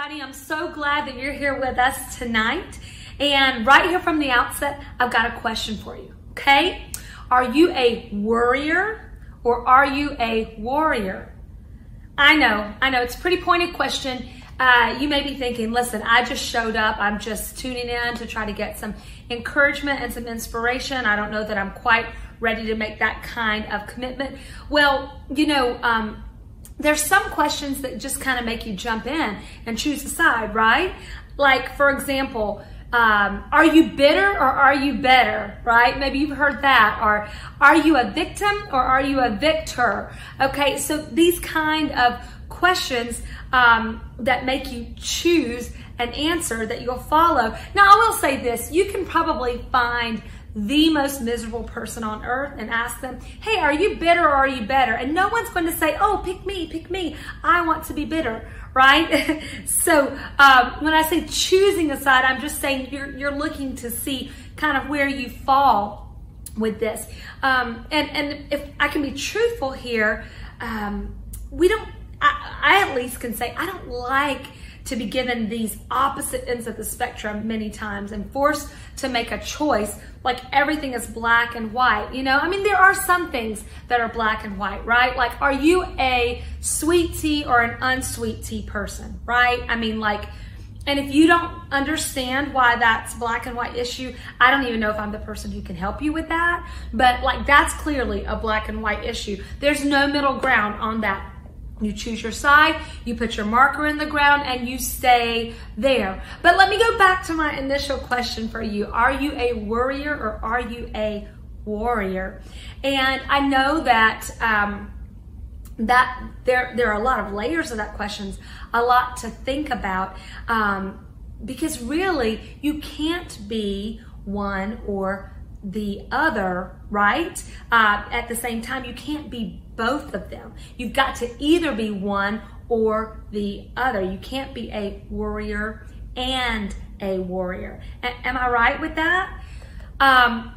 everybody. I'm so glad that you're here with us tonight. And right here from the outset, I've got a question for you. Okay? Are you a worrier or are you a warrior? I know, I know, it's a pretty pointed question. Uh, you may be thinking, listen, I just showed up. I'm just tuning in to try to get some encouragement and some inspiration. I don't know that I'm quite ready to make that kind of commitment. Well, you know, um, there's some questions that just kind of make you jump in and choose a side, right? Like, for example, um, are you bitter or are you better? Right? Maybe you've heard that. Or are you a victim or are you a victor? Okay, so these kind of questions um, that make you choose an answer that you'll follow. Now, I will say this you can probably find the most miserable person on earth and ask them, hey, are you bitter or are you better? And no one's going to say, oh, pick me, pick me. I want to be bitter, right? so um, when I say choosing a side, I'm just saying you're, you're looking to see kind of where you fall with this. Um, and, and if I can be truthful here, um, we don't, I, I at least can say, I don't like to be given these opposite ends of the spectrum many times and forced to make a choice like everything is black and white. You know, I mean, there are some things that are black and white, right? Like, are you a sweet tea or an unsweet tea person, right? I mean, like, and if you don't understand why that's black and white issue, I don't even know if I'm the person who can help you with that. But like that's clearly a black and white issue. There's no middle ground on that you choose your side, you put your marker in the ground, and you stay there. But let me go back to my initial question for you. Are you a worrier or are you a warrior? And I know that um, that there there are a lot of layers of that questions, a lot to think about, um, because really you can't be one or the other, right? Uh, at the same time, you can't be both of them. You've got to either be one or the other. You can't be a warrior and a warrior. A- am I right with that? Um,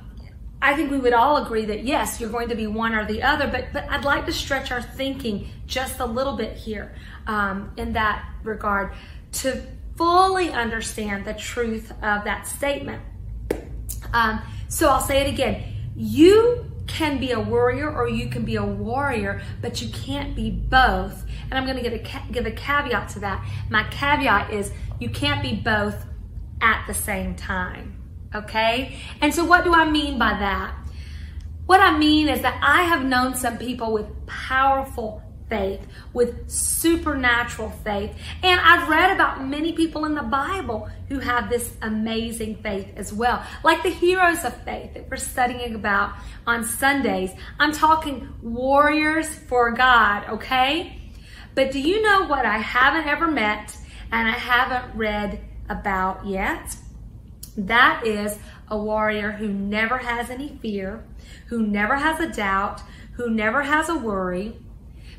I think we would all agree that yes, you're going to be one or the other, but but I'd like to stretch our thinking just a little bit here um, in that regard to fully understand the truth of that statement. Um, so I'll say it again. You can be a worrier or you can be a warrior, but you can't be both. And I'm going to give a, give a caveat to that. My caveat is you can't be both at the same time. Okay? And so what do I mean by that? What I mean is that I have known some people with powerful faith, with supernatural faith. And I've read about many people in the Bible who have this amazing faith as well, like the heroes of faith that we're studying about on Sundays. I'm talking warriors for God, okay? But do you know what I haven't ever met and I haven't read about yet? That is a warrior who never has any fear, who never has a doubt, who never has a worry,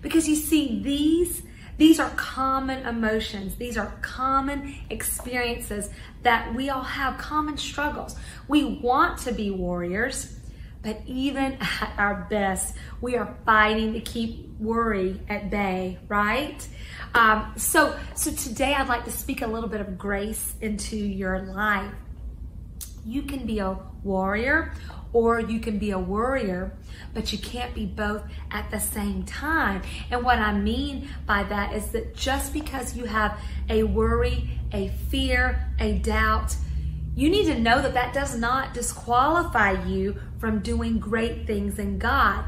because you see, these these are common emotions. These are common experiences that we all have, common struggles. We want to be warriors, but even at our best, we are fighting to keep worry at bay, right? Um, so, so today I'd like to speak a little bit of grace into your life. You can be a warrior or you can be a worrier, but you can't be both at the same time. And what I mean by that is that just because you have a worry, a fear, a doubt, you need to know that that does not disqualify you from doing great things in God.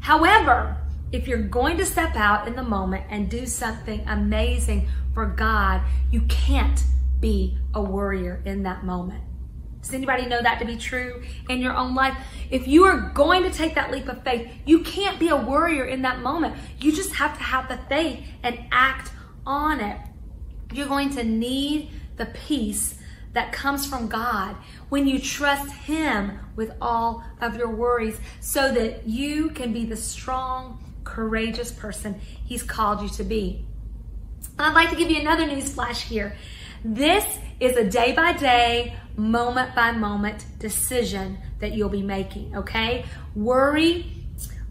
However, if you're going to step out in the moment and do something amazing for God, you can't be a worrier in that moment. Does anybody know that to be true in your own life? If you are going to take that leap of faith, you can't be a worrier in that moment. You just have to have the faith and act on it. You're going to need the peace that comes from God when you trust Him with all of your worries so that you can be the strong, courageous person He's called you to be. I'd like to give you another news flash here. This is a day by day, moment by moment decision that you'll be making, okay? Worry,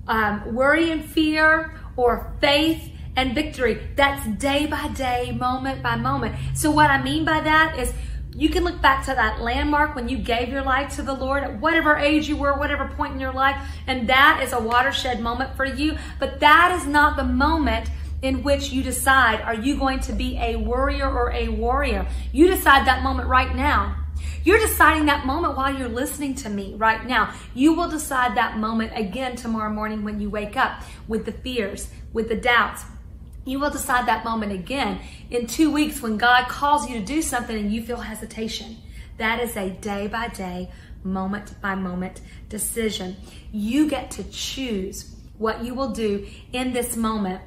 um, worry and fear, or faith and victory. That's day by day, moment by moment. So what I mean by that is you can look back to that landmark when you gave your life to the Lord at whatever age you were, whatever point in your life, and that is a watershed moment for you. But that is not the moment in which you decide are you going to be a worrier or a warrior? You decide that moment right now. You're deciding that moment while you're listening to me right now. You will decide that moment again tomorrow morning when you wake up with the fears, with the doubts. You will decide that moment again in two weeks when God calls you to do something and you feel hesitation. That is a day by day, moment by moment decision. You get to choose what you will do in this moment.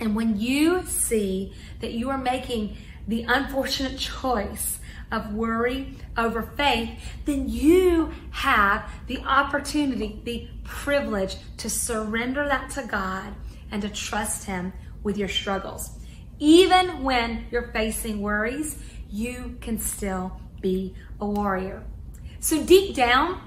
And when you see that you are making the unfortunate choice of worry over faith, then you have the opportunity, the privilege to surrender that to God and to trust Him with your struggles. Even when you're facing worries, you can still be a warrior. So, deep down,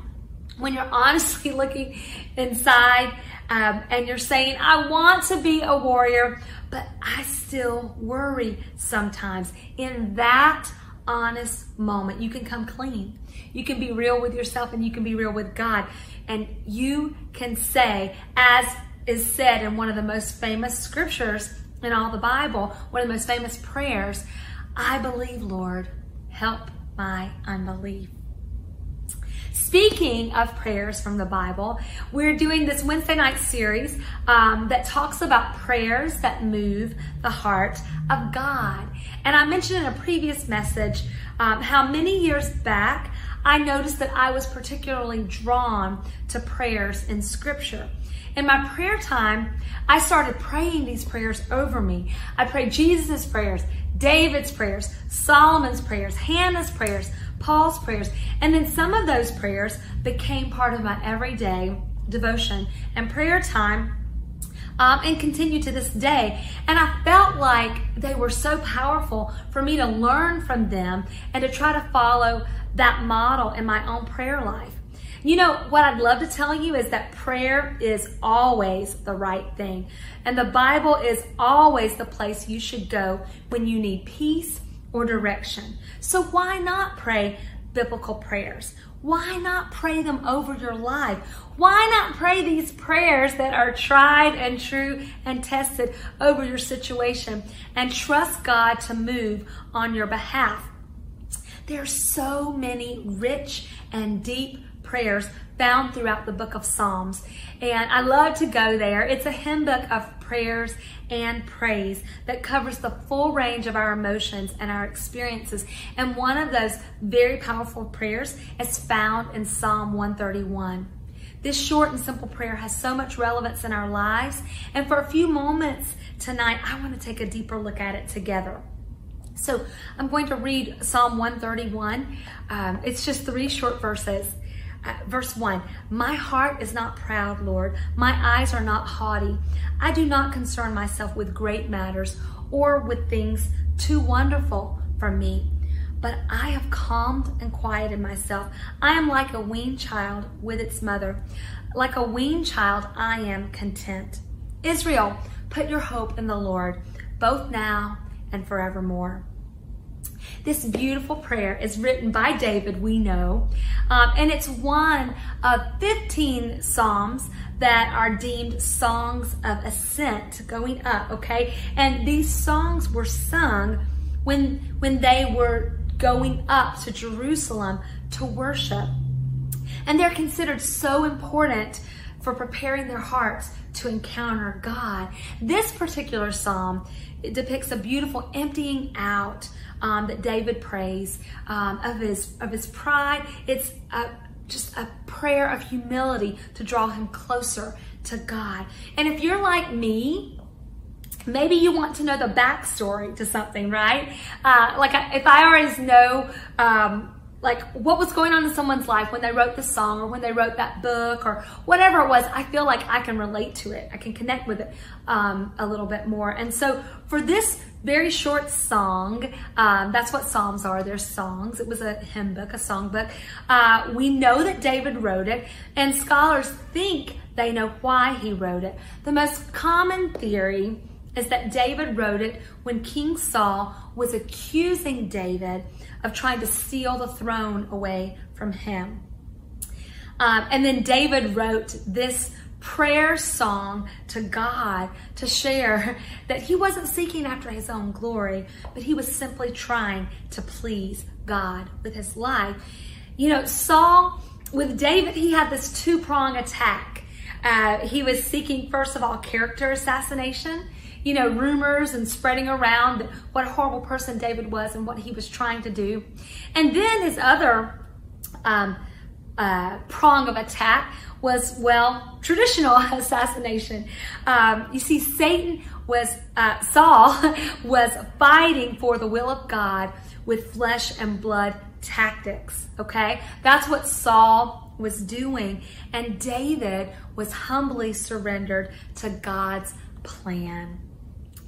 when you're honestly looking inside um, and you're saying, I want to be a warrior, but I still worry sometimes, in that honest moment. You can come clean. You can be real with yourself and you can be real with God. And you can say, as is said in one of the most famous scriptures in all the Bible, one of the most famous prayers, I believe, Lord, help my unbelief. Speaking of prayers from the Bible, we're doing this Wednesday night series um, that talks about prayers that move the heart of God. And I mentioned in a previous message um, how many years back I noticed that I was particularly drawn to prayers in Scripture. In my prayer time, I started praying these prayers over me. I prayed Jesus' prayers, David's prayers, Solomon's prayers, Hannah's prayers, Paul's prayers. And then some of those prayers became part of my everyday devotion and prayer time um, and continue to this day. And I felt like they were so powerful for me to learn from them and to try to follow that model in my own prayer life. You know, what I'd love to tell you is that prayer is always the right thing. And the Bible is always the place you should go when you need peace or direction. So why not pray biblical prayers? Why not pray them over your life? Why not pray these prayers that are tried and true and tested over your situation and trust God to move on your behalf? There are so many rich and deep prayers found throughout the book of Psalms. And I love to go there. It's a hymn book of prayers and praise that covers the full range of our emotions and our experiences. And one of those very powerful prayers is found in Psalm 131. This short and simple prayer has so much relevance in our lives. And for a few moments tonight, I want to take a deeper look at it together. So I'm going to read Psalm 131. Um, it's just three short verses. Uh, verse 1 My heart is not proud, Lord. My eyes are not haughty. I do not concern myself with great matters or with things too wonderful for me. But I have calmed and quieted myself. I am like a weaned child with its mother. Like a weaned child, I am content. Israel, put your hope in the Lord, both now and forevermore. This beautiful prayer is written by David, we know, um, and it's one of 15 Psalms that are deemed songs of ascent, going up, okay? And these songs were sung when, when they were going up to Jerusalem to worship. And they're considered so important for preparing their hearts to encounter God. This particular psalm depicts a beautiful emptying out um, that David prays um, of his of his pride. It's a, just a prayer of humility to draw him closer to God. And if you're like me, maybe you want to know the backstory to something, right? Uh, like if I always know. Um, like what was going on in someone's life when they wrote the song or when they wrote that book or whatever it was, I feel like I can relate to it. I can connect with it um, a little bit more. And so for this very short song, um, that's what Psalms are. They're songs. It was a hymn book, a song book. Uh, we know that David wrote it, and scholars think they know why he wrote it. The most common theory is that David wrote it when King Saul was accusing David of trying to steal the throne away from him. Um, and then David wrote this prayer song to God to share that he wasn't seeking after his own glory, but he was simply trying to please God with his life. You know, Saul, with David, he had this two prong attack. Uh, he was seeking, first of all, character assassination you know, rumors and spreading around what a horrible person David was and what he was trying to do. And then his other um, uh, prong of attack was, well, traditional assassination. Um, you see, Satan was, uh, Saul was fighting for the will of God with flesh and blood tactics, okay? That's what Saul was doing. And David was humbly surrendered to God's plan.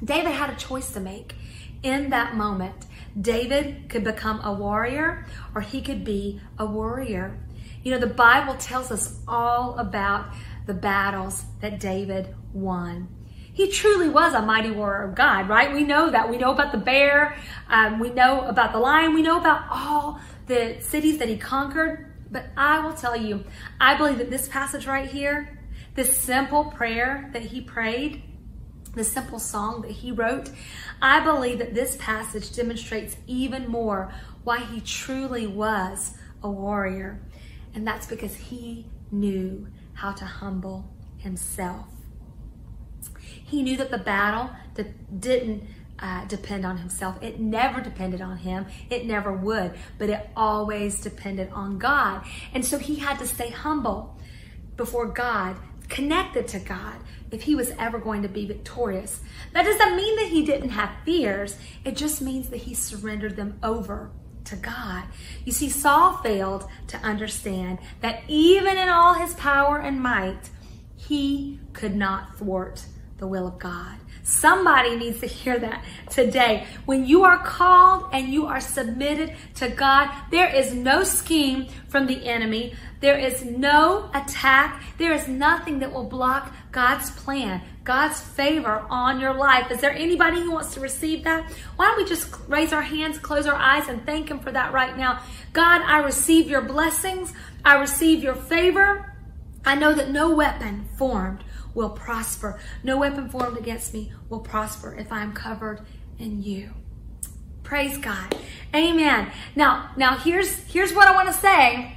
David had a choice to make in that moment. David could become a warrior or he could be a warrior. You know, the Bible tells us all about the battles that David won. He truly was a mighty warrior of God, right? We know that. We know about the bear. Um, we know about the lion. We know about all the cities that he conquered. But I will tell you, I believe that this passage right here, this simple prayer that he prayed, the simple song that he wrote, I believe that this passage demonstrates even more why he truly was a warrior. And that's because he knew how to humble himself. He knew that the battle didn't uh, depend on himself. It never depended on him. It never would, but it always depended on God. And so he had to stay humble before God, connected to God, if he was ever going to be victorious. That doesn't mean that he didn't have fears. It just means that he surrendered them over to God. You see, Saul failed to understand that even in all his power and might, he could not thwart the will of God. Somebody needs to hear that today. When you are called and you are submitted to God, there is no scheme from the enemy. There is no attack. There is nothing that will block God's plan, God's favor on your life. Is there anybody who wants to receive that? Why don't we just raise our hands, close our eyes, and thank Him for that right now? God, I receive your blessings. I receive your favor. I know that no weapon formed will prosper. No weapon formed against me will prosper if I am covered in you. Praise God. Amen. Now, now here's here's what I want to say.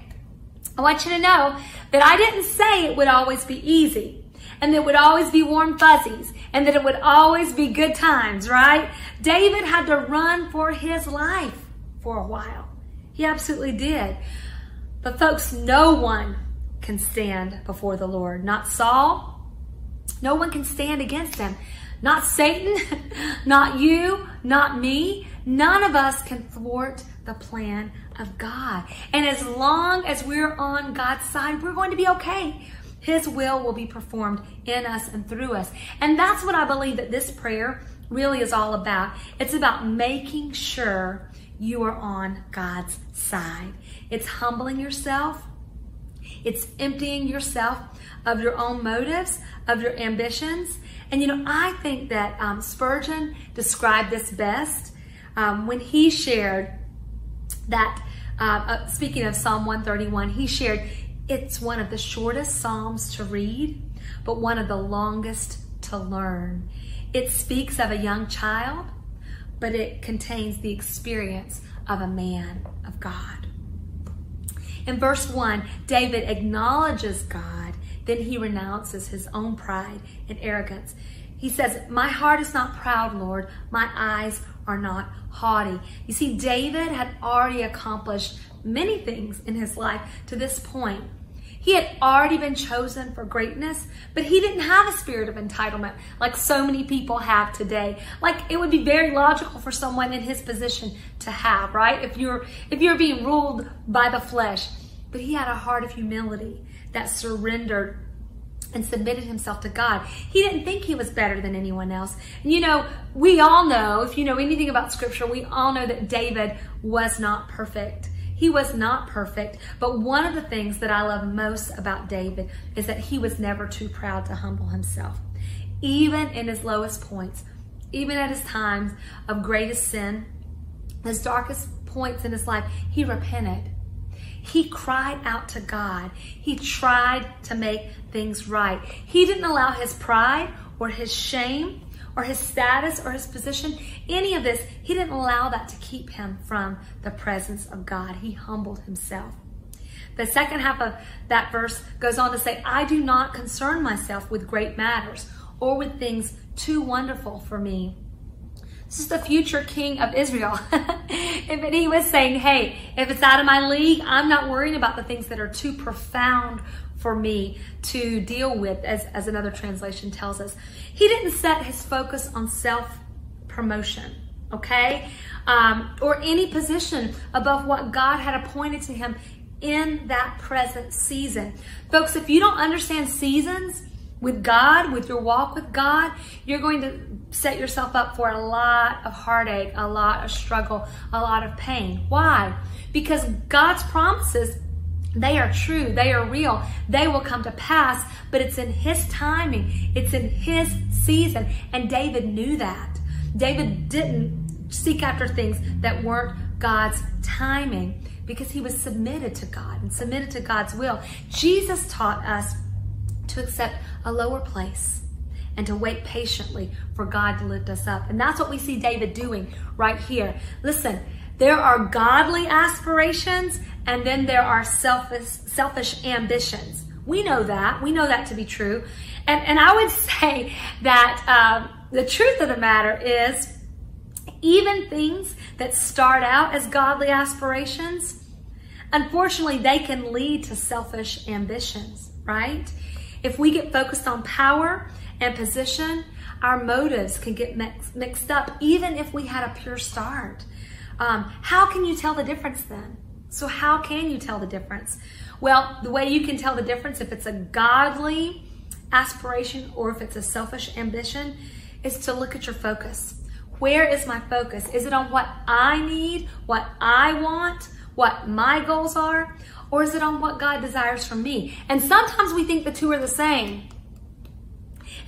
I want you to know that I didn't say it would always be easy and it would always be warm fuzzies and that it would always be good times, right? David had to run for his life for a while. He absolutely did. But folks, no one can stand before the Lord. Not Saul, no one can stand against him. Not Satan, not you, not me. None of us can thwart the plan of God. And as long as we're on God's side, we're going to be okay. His will will be performed in us and through us. And that's what I believe that this prayer really is all about. It's about making sure you are on God's side. It's humbling yourself. It's emptying yourself of your own motives, of your ambitions. And you know, I think that um, Spurgeon described this best um, when he shared that, uh, uh, speaking of Psalm 131, he shared it's one of the shortest Psalms to read, but one of the longest to learn. It speaks of a young child, but it contains the experience of a man of God. In verse 1, David acknowledges God then he renounces his own pride and arrogance. He says, My heart is not proud, Lord. My eyes are not haughty. You see, David had already accomplished many things in his life to this point. He had already been chosen for greatness, but he didn't have a spirit of entitlement like so many people have today. Like it would be very logical for someone in his position to have, right? If you're if you're being ruled by the flesh. But he had a heart of humility that surrendered and submitted himself to God. He didn't think he was better than anyone else. You know, we all know, if you know anything about scripture, we all know that David was not perfect. He was not perfect, but one of the things that I love most about David is that he was never too proud to humble himself. Even in his lowest points, even at his times of greatest sin, his darkest points in his life, he repented. He cried out to God. He tried to make things right. He didn't allow his pride or his shame or his status or his position, any of this, he didn't allow that to keep him from the presence of God. He humbled himself. The second half of that verse goes on to say, I do not concern myself with great matters or with things too wonderful for me. This is the future king of Israel. if he was saying, hey, if it's out of my league, I'm not worrying about the things that are too profound for me to deal with, as, as another translation tells us. He didn't set his focus on self promotion, okay? Um, or any position above what God had appointed to him in that present season. Folks, if you don't understand seasons with God, with your walk with God, you're going to set yourself up for a lot of heartache, a lot of struggle, a lot of pain. Why? Because God's promises they are true. They are real. They will come to pass, but it's in His timing. It's in His season. And David knew that. David didn't seek after things that weren't God's timing because he was submitted to God and submitted to God's will. Jesus taught us to accept a lower place and to wait patiently for God to lift us up. And that's what we see David doing right here. Listen, there are godly aspirations and then there are selfish, selfish ambitions. We know that. We know that to be true. And, and I would say that um, the truth of the matter is even things that start out as godly aspirations, unfortunately, they can lead to selfish ambitions, right? If we get focused on power and position, our motives can get mix, mixed up, even if we had a pure start. Um, how can you tell the difference then? So, how can you tell the difference? Well, the way you can tell the difference if it's a godly aspiration or if it's a selfish ambition is to look at your focus. Where is my focus? Is it on what I need, what I want, what my goals are, or is it on what God desires from me? And sometimes we think the two are the same.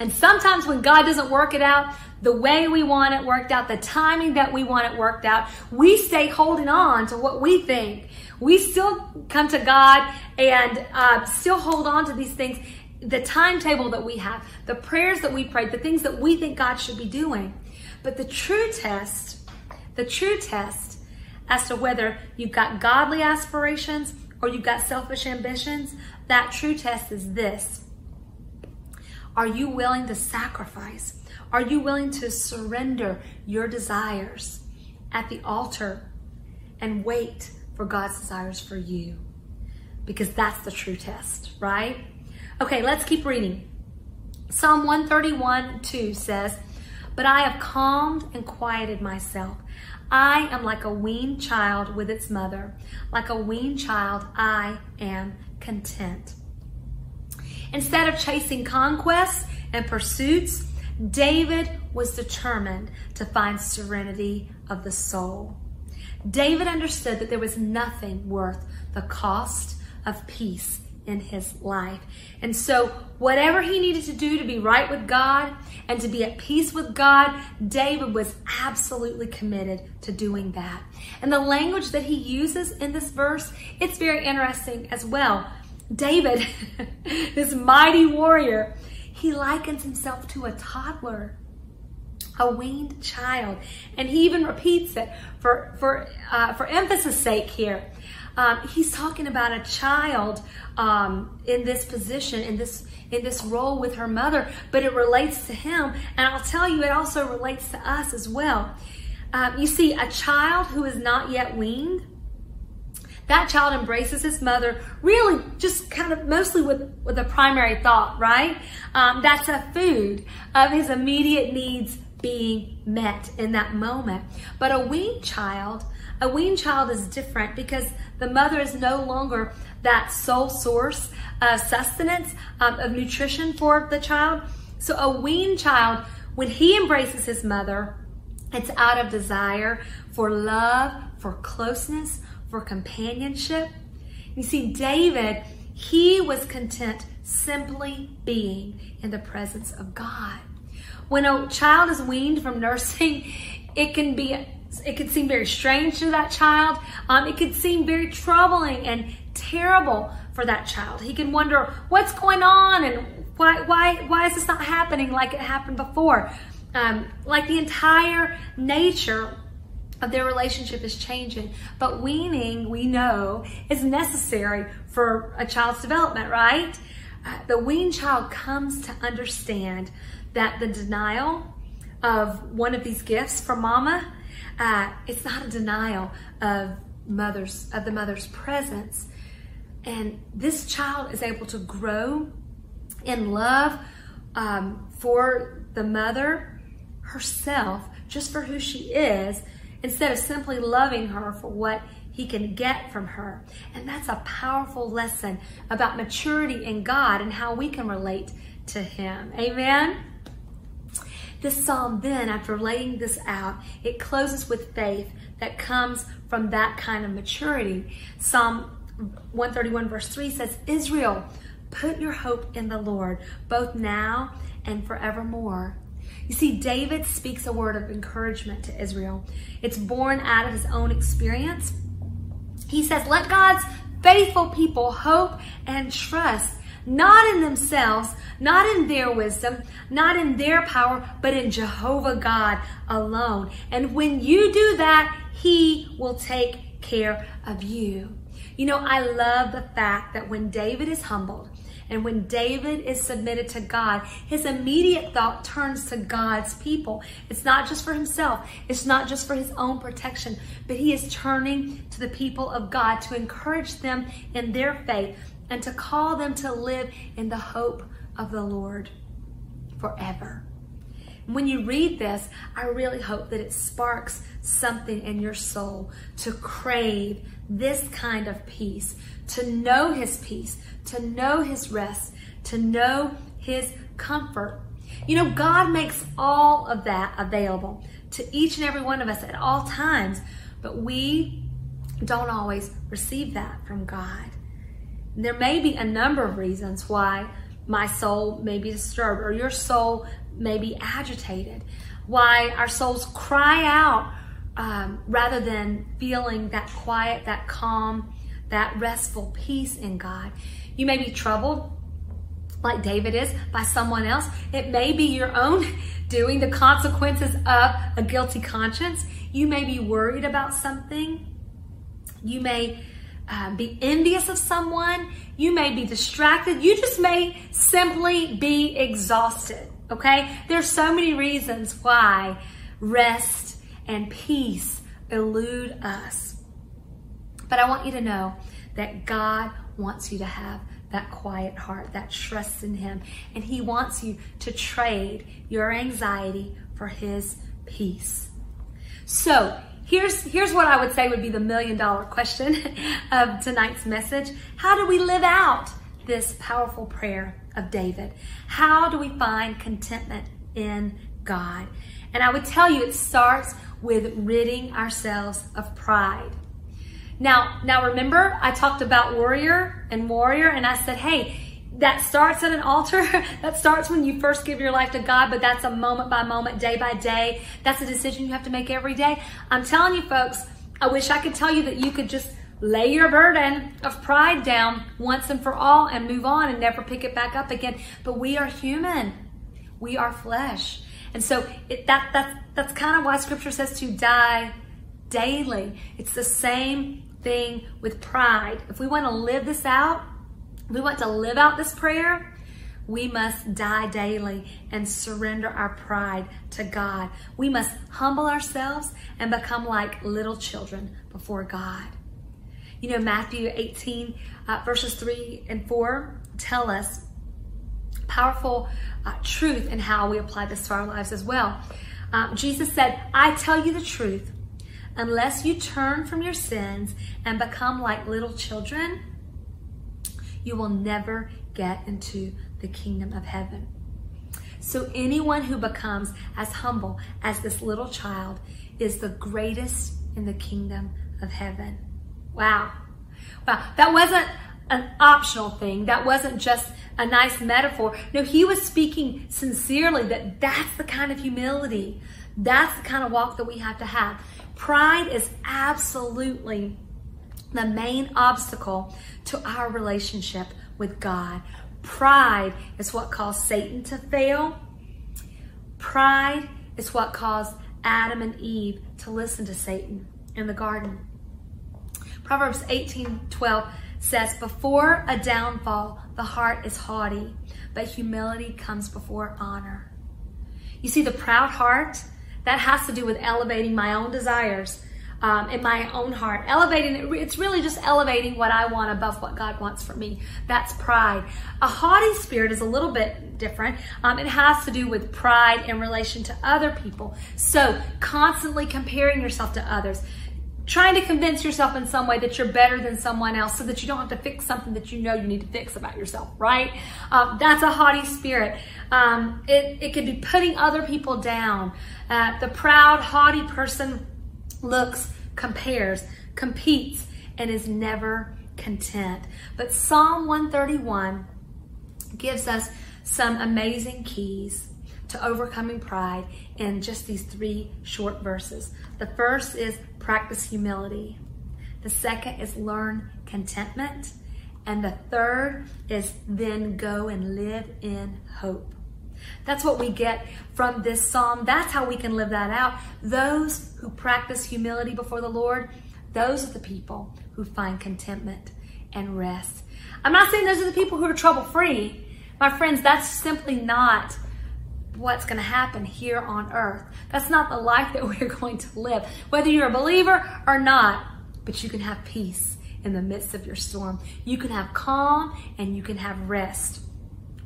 And sometimes when God doesn't work it out the way we want it worked out, the timing that we want it worked out, we stay holding on to what we think. We still come to God and uh, still hold on to these things, the timetable that we have, the prayers that we prayed, the things that we think God should be doing. But the true test, the true test as to whether you've got godly aspirations or you've got selfish ambitions, that true test is this. Are you willing to sacrifice? Are you willing to surrender your desires at the altar and wait for God's desires for you? Because that's the true test, right? Okay, let's keep reading. Psalm 131 2 says, but I have calmed and quieted myself. I am like a weaned child with its mother. Like a weaned child, I am content. Instead of chasing conquests and pursuits, David was determined to find serenity of the soul. David understood that there was nothing worth the cost of peace in his life. And so, whatever he needed to do to be right with God and to be at peace with God, David was absolutely committed to doing that. And the language that he uses in this verse, it's very interesting as well. David, this mighty warrior, he likens himself to a toddler a weaned child. And he even repeats it for, for, uh, for emphasis sake here. Um, he's talking about a child um, in this position, in this in this role with her mother, but it relates to him, and I'll tell you, it also relates to us as well. Um, you see, a child who is not yet weaned, that child embraces his mother really just kind of mostly with, with a primary thought, right? Um, that's a food of his immediate needs being met in that moment. But a weaned child, a weaned child is different because the mother is no longer that sole source of sustenance, um, of nutrition for the child. So a weaned child, when he embraces his mother, it's out of desire for love, for closeness, for companionship. You see, David, he was content simply being in the presence of God. when a child is weaned from nursing, it can be it can seem very strange to that child. Um, it could seem very troubling and terrible for that child. He can wonder what's going on and why why why is this not happening like it happened before. Um, like the entire nature of their relationship is changing. But weaning, we know, is necessary for a child's development, right? Uh, the weaned child comes to understand that the denial of one of these gifts from mama, uh, it's not a denial of mother's of the mother's presence. And this child is able to grow in love um, for the mother herself, just for who she is, instead of simply loving her for what he can get from her. And that's a powerful lesson about maturity in God and how we can relate to him. Amen. This psalm then, after laying this out, it closes with faith that comes from that kind of maturity. Psalm 131 verse 3 says, Israel, put your hope in the Lord, both now and forevermore. You see, David speaks a word of encouragement to Israel. It's born out of his own experience. He says, Let God's faithful people hope and trust not in themselves, not in their wisdom, not in their power, but in Jehovah God alone. And when you do that, He will take care of you. You know, I love the fact that when David is humbled, and when David is submitted to God, his immediate thought turns to God's people. It's not just for himself, it's not just for his own protection, but he is turning to the people of God to encourage them in their faith and to call them to live in the hope of the Lord forever. When you read this, I really hope that it sparks something in your soul to crave this kind of peace, to know His peace, to know His rest, to know His comfort. You know, God makes all of that available to each and every one of us at all times, but we don't always receive that from God. There may be a number of reasons why my soul may be disturbed or your soul may be agitated, why our souls cry out um, rather than feeling that quiet, that calm, that restful peace in God. You may be troubled, like David is, by someone else. It may be your own doing, the consequences of a guilty conscience. You may be worried about something. You may uh, be envious of someone. You may be distracted. You just may simply be exhausted. Okay? There's so many reasons why rest and peace elude us. But I want you to know that God wants you to have that quiet heart, that trust in Him. And He wants you to trade your anxiety for His peace. So, here's, here's what I would say would be the million dollar question of tonight's message How do we live out this powerful prayer of David? How do we find contentment in God? And I would tell you it starts with ridding ourselves of pride. Now, now remember I talked about warrior and warrior and I said, hey, that starts at an altar. that starts when you first give your life to God, but that's a moment by moment, day by day. That's a decision you have to make every day. I'm telling you folks, I wish I could tell you that you could just lay your burden of pride down once and for all and move on and never pick it back up again. But we are human. We are flesh. And so it, that, that's, that's kind of why scripture says to die daily. It's the same thing with pride. If we want to live this out, we want to live out this prayer, we must die daily and surrender our pride to God. We must humble ourselves and become like little children before God. You know, Matthew 18, uh, verses 3 and 4 tell us powerful uh, truth in how we apply this to our lives as well. Um, Jesus said, I tell you the truth. Unless you turn from your sins and become like little children, you will never get into the kingdom of heaven. So, anyone who becomes as humble as this little child is the greatest in the kingdom of heaven. Wow. Wow. That wasn't an optional thing. That wasn't just a nice metaphor. No, he was speaking sincerely that that's the kind of humility. That's the kind of walk that we have to have. Pride is absolutely the main obstacle to our relationship with God. Pride is what caused Satan to fail. Pride is what caused Adam and Eve to listen to Satan in the garden. Proverbs 18 12 says, Before a downfall, the heart is haughty, but humility comes before honor. You see, the proud heart, that has to do with elevating my own desires um, in my own heart. Elevating, it's really just elevating what I want above what God wants for me. That's pride. A haughty spirit is a little bit different. Um, it has to do with pride in relation to other people. So, constantly comparing yourself to others trying to convince yourself in some way that you're better than someone else so that you don't have to fix something that you know you need to fix about yourself, right? Um, that's a haughty spirit. Um, it, it could be putting other people down. Uh, the proud, haughty person looks, compares, competes, and is never content. But Psalm 131 gives us some amazing keys to overcoming pride in just these three short verses. The first is practice humility. The second is learn contentment. And the third is then go and live in hope. That's what we get from this psalm. That's how we can live that out. Those who practice humility before the Lord, those are the people who find contentment and rest. I'm not saying those are the people who are trouble free. My friends, that's simply not what's going to happen here on earth. That's not the life that we're going to live, whether you're a believer or not. But you can have peace in the midst of your storm. You can have calm and you can have rest.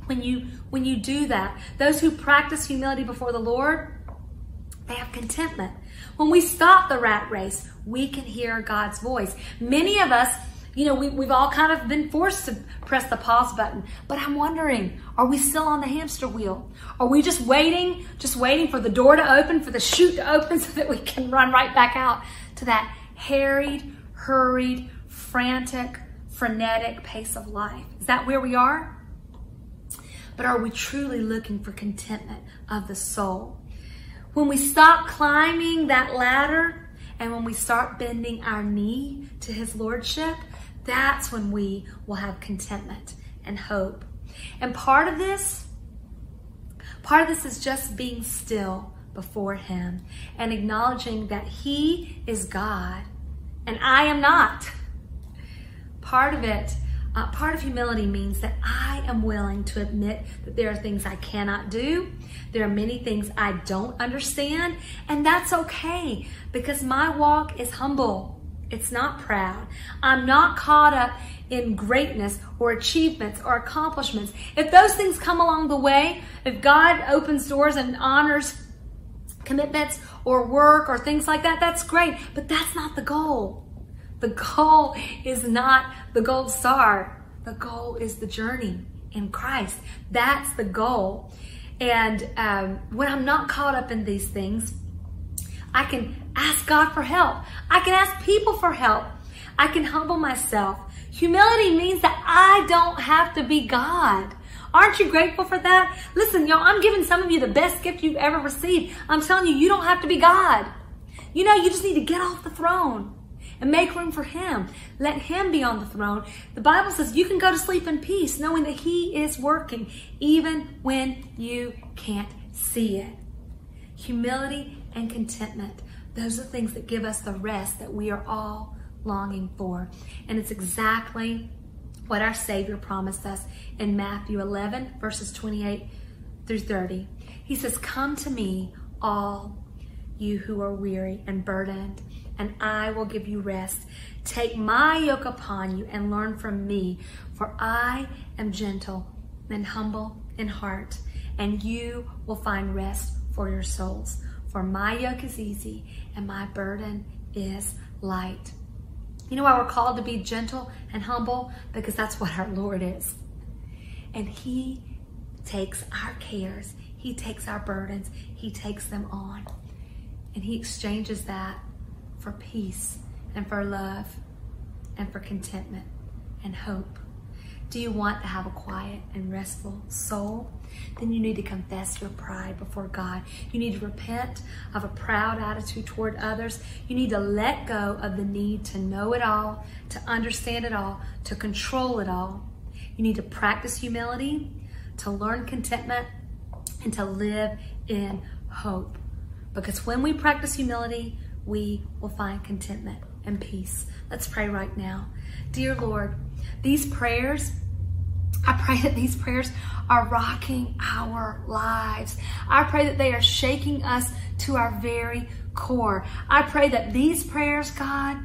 When you when you do that, those who practice humility before the Lord, they have contentment. When we stop the rat race, we can hear God's voice. Many of us you know, we, we've all kind of been forced to press the pause button. But I'm wondering, are we still on the hamster wheel? Are we just waiting, just waiting for the door to open, for the chute to open so that we can run right back out to that harried, hurried, frantic, frenetic pace of life? Is that where we are? But are we truly looking for contentment of the soul? When we stop climbing that ladder and when we start bending our knee to His Lordship, that's when we will have contentment and hope. And part of this, part of this is just being still before Him and acknowledging that He is God and I am not. Part of it, uh, part of humility means that I am willing to admit that there are things I cannot do. There are many things I don't understand, and that's okay because my walk is humble. It's not proud. I'm not caught up in greatness or achievements or accomplishments. If those things come along the way, if God opens doors and honors commitments or work or things like that, that's great. But that's not the goal. The goal is not the gold star. The goal is the journey in Christ. That's the goal. And um, when I'm not caught up in these things, I can ask God for help. I can ask people for help. I can humble myself. Humility means that I don't have to be God. Aren't you grateful for that? Listen, y'all, I'm giving some of you the best gift you've ever received. I'm telling you, you don't have to be God. You know, you just need to get off the throne and make room for Him. Let Him be on the throne. The Bible says you can go to sleep in peace knowing that He is working even when you can't see it. Humility and contentment. Those are things that give us the rest that we are all longing for. And it's exactly what our Savior promised us in Matthew 11, verses 28 through 30. He says, Come to me, all you who are weary and burdened, and I will give you rest. Take my yoke upon you and learn from me, for I am gentle and humble in heart, and you will find rest for your souls. For my yoke is easy and my burden is light. You know why we're called to be gentle and humble? Because that's what our Lord is. And He takes our cares, He takes our burdens, He takes them on. And He exchanges that for peace and for love and for contentment and hope. Do you want to have a quiet and restful soul? Then you need to confess your pride before God. You need to repent of a proud attitude toward others. You need to let go of the need to know it all, to understand it all, to control it all. You need to practice humility, to learn contentment, and to live in hope. Because when we practice humility, we will find contentment and peace. Let's pray right now. Dear Lord, these prayers, I pray that these prayers are rocking our lives. I pray that they are shaking us to our very core. I pray that these prayers, God,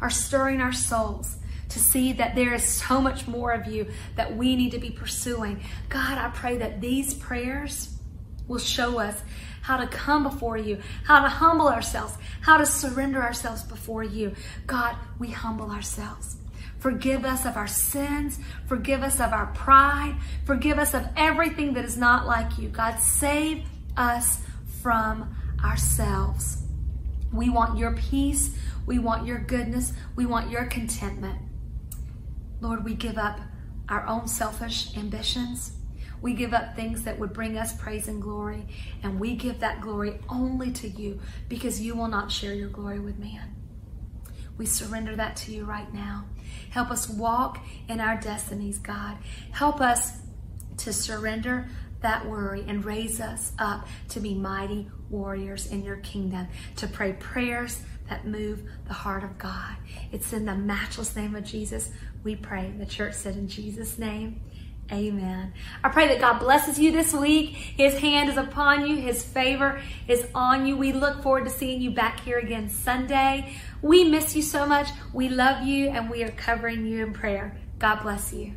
are stirring our souls to see that there is so much more of you that we need to be pursuing. God, I pray that these prayers will show us how to come before you, how to humble ourselves, how to surrender ourselves before you. God, we humble ourselves. Forgive us of our sins. Forgive us of our pride. Forgive us of everything that is not like you. God, save us from ourselves. We want your peace. We want your goodness. We want your contentment. Lord, we give up our own selfish ambitions. We give up things that would bring us praise and glory, and we give that glory only to you because you will not share your glory with man. We surrender that to you right now. Help us walk in our destinies, God. Help us to surrender that worry and raise us up to be mighty warriors in your kingdom, to pray prayers that move the heart of God. It's in the matchless name of Jesus we pray. The church said in Jesus' name, Amen. I pray that God blesses you this week. His hand is upon you. His favor is on you. We look forward to seeing you back here again Sunday. We miss you so much. We love you and we are covering you in prayer. God bless you.